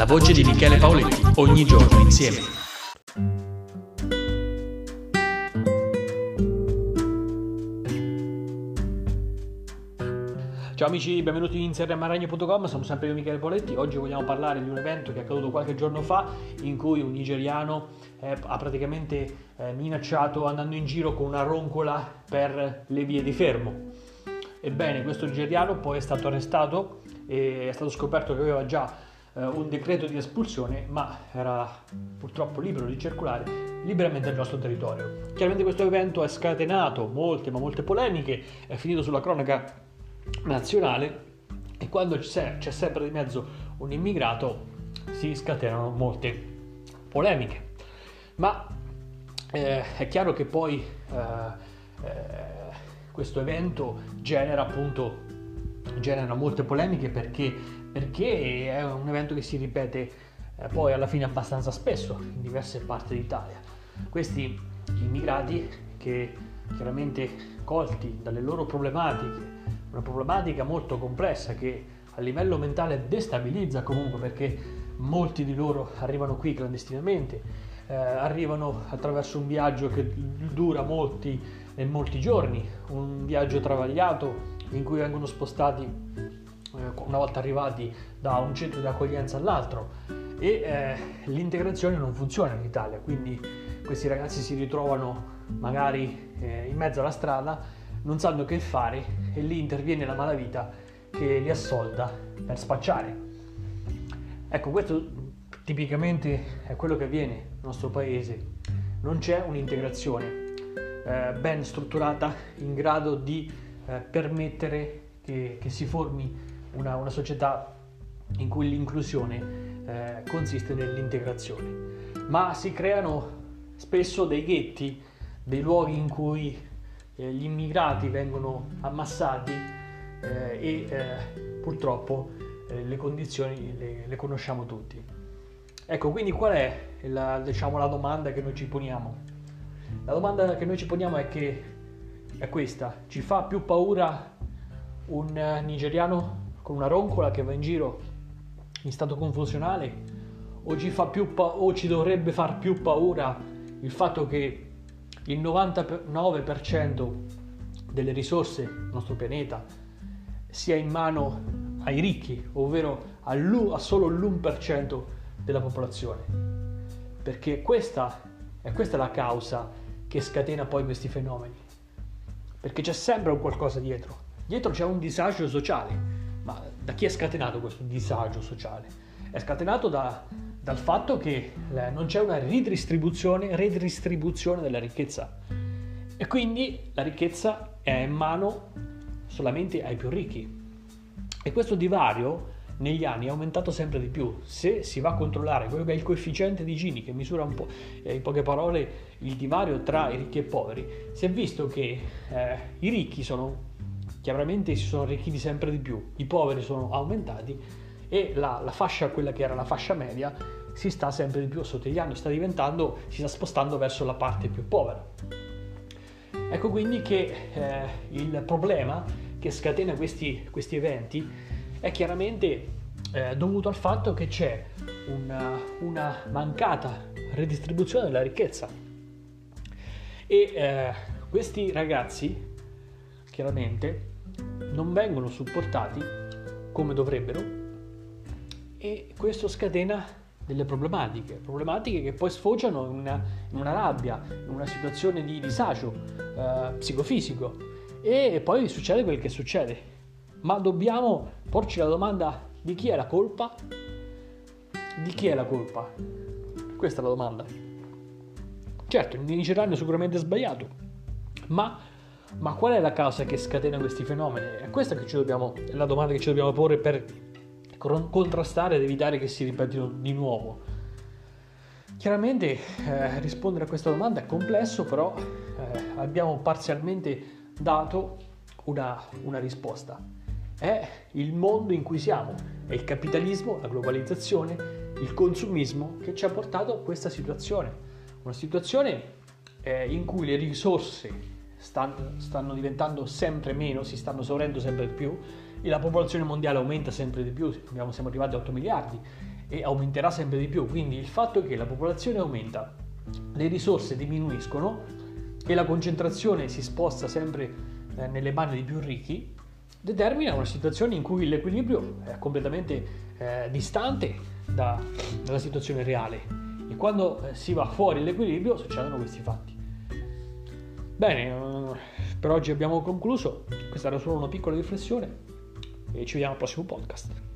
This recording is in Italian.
La voce di Michele Paoletti, ogni giorno insieme. Ciao amici, benvenuti in serramaragno.com, sono sempre io Michele Poletti. Oggi vogliamo parlare di un evento che è accaduto qualche giorno fa in cui un nigeriano eh, ha praticamente eh, minacciato andando in giro con una roncola per le vie di fermo. Ebbene, questo nigeriano poi è stato arrestato e è stato scoperto che aveva già eh, un decreto di espulsione, ma era purtroppo libero di circolare liberamente nel nostro territorio. Chiaramente questo evento ha scatenato molte, ma molte polemiche, è finito sulla cronaca nazionale e quando c'è, c'è sempre di mezzo un immigrato si scatenano molte polemiche. Ma eh, è chiaro che poi eh, eh, questo evento genera appunto genera molte polemiche perché, perché è un evento che si ripete eh, poi alla fine abbastanza spesso in diverse parti d'Italia. Questi immigrati che chiaramente colti dalle loro problematiche, una problematica molto complessa che a livello mentale destabilizza comunque perché molti di loro arrivano qui clandestinamente, eh, arrivano attraverso un viaggio che dura molti e molti giorni, un viaggio travagliato in cui vengono spostati una volta arrivati da un centro di accoglienza all'altro e eh, l'integrazione non funziona in Italia, quindi questi ragazzi si ritrovano magari eh, in mezzo alla strada, non sanno che fare e lì interviene la malavita che li assolda per spacciare. Ecco, questo tipicamente è quello che avviene nel nostro paese. Non c'è un'integrazione eh, ben strutturata in grado di eh, permettere che, che, si formi una, una, società in cui l'inclusione eh, consiste nell'integrazione. Ma si creano spesso dei ghetti, dei luoghi in cui eh, gli immigrati vengono ammassati eh, e eh, purtroppo le condizioni le, le conosciamo tutti. Ecco, quindi qual è la, diciamo, la domanda che noi ci poniamo? La domanda che noi ci poniamo è che è questa, ci fa più paura un eh, nigeriano con una roncola che va in giro in stato confusionale o ci, pa- o ci dovrebbe far più paura il fatto che il 99% delle risorse del nostro pianeta sia in mano ai ricchi, ovvero a solo l'1% della popolazione. Perché questa è questa la causa che scatena poi questi fenomeni. Perché c'è sempre un qualcosa dietro. Dietro c'è un disagio sociale. Da chi è scatenato questo disagio sociale? È scatenato da, dal fatto che eh, non c'è una ridistribuzione, redistribuzione della ricchezza. E quindi la ricchezza è in mano solamente ai più ricchi. E questo divario negli anni è aumentato sempre di più. Se si va a controllare quello che è il coefficiente di Gini, che misura un po', eh, in poche parole, il divario tra i ricchi e i poveri, si è visto che eh, i ricchi sono chiaramente si sono arricchiti sempre di più, i poveri sono aumentati e la, la fascia, quella che era la fascia media, si sta sempre di più sotto gli anni, sta diventando, si sta spostando verso la parte più povera. Ecco quindi che eh, il problema che scatena questi, questi eventi è chiaramente eh, dovuto al fatto che c'è una, una mancata redistribuzione della ricchezza. E eh, questi ragazzi, chiaramente, non vengono supportati come dovrebbero e questo scatena delle problematiche, problematiche che poi sfociano in una, in una rabbia, in una situazione di disagio eh, psicofisico e poi succede quel che succede. Ma dobbiamo porci la domanda di chi è la colpa? Di chi è la colpa? Questa è la domanda. Certo, è sicuramente sbagliato, ma, ma, qual è la causa che scatena questi fenomeni? È questa che ci dobbiamo, è la domanda che ci dobbiamo porre per contrastare ed evitare che si ripetino di nuovo. Chiaramente eh, rispondere a questa domanda è complesso, però eh, abbiamo parzialmente dato una, una risposta è il mondo in cui siamo, è il capitalismo, la globalizzazione, il consumismo che ci ha portato a questa situazione. Una situazione eh, in cui le risorse stanno, stanno, diventando sempre meno, si stanno esaurendo sempre di più, e la popolazione mondiale aumenta sempre di più, siamo arrivati a 8 miliardi e aumenterà sempre di più. Quindi il fatto che la popolazione aumenta, le risorse diminuiscono e la concentrazione si sposta sempre eh, nelle mani dei più ricchi, determina una situazione in cui l'equilibrio è completamente eh, distante da, dalla situazione reale e quando eh, si va fuori l'equilibrio succedono questi fatti. Bene, eh, per oggi abbiamo concluso, questa era solo una piccola riflessione e ci vediamo al prossimo podcast.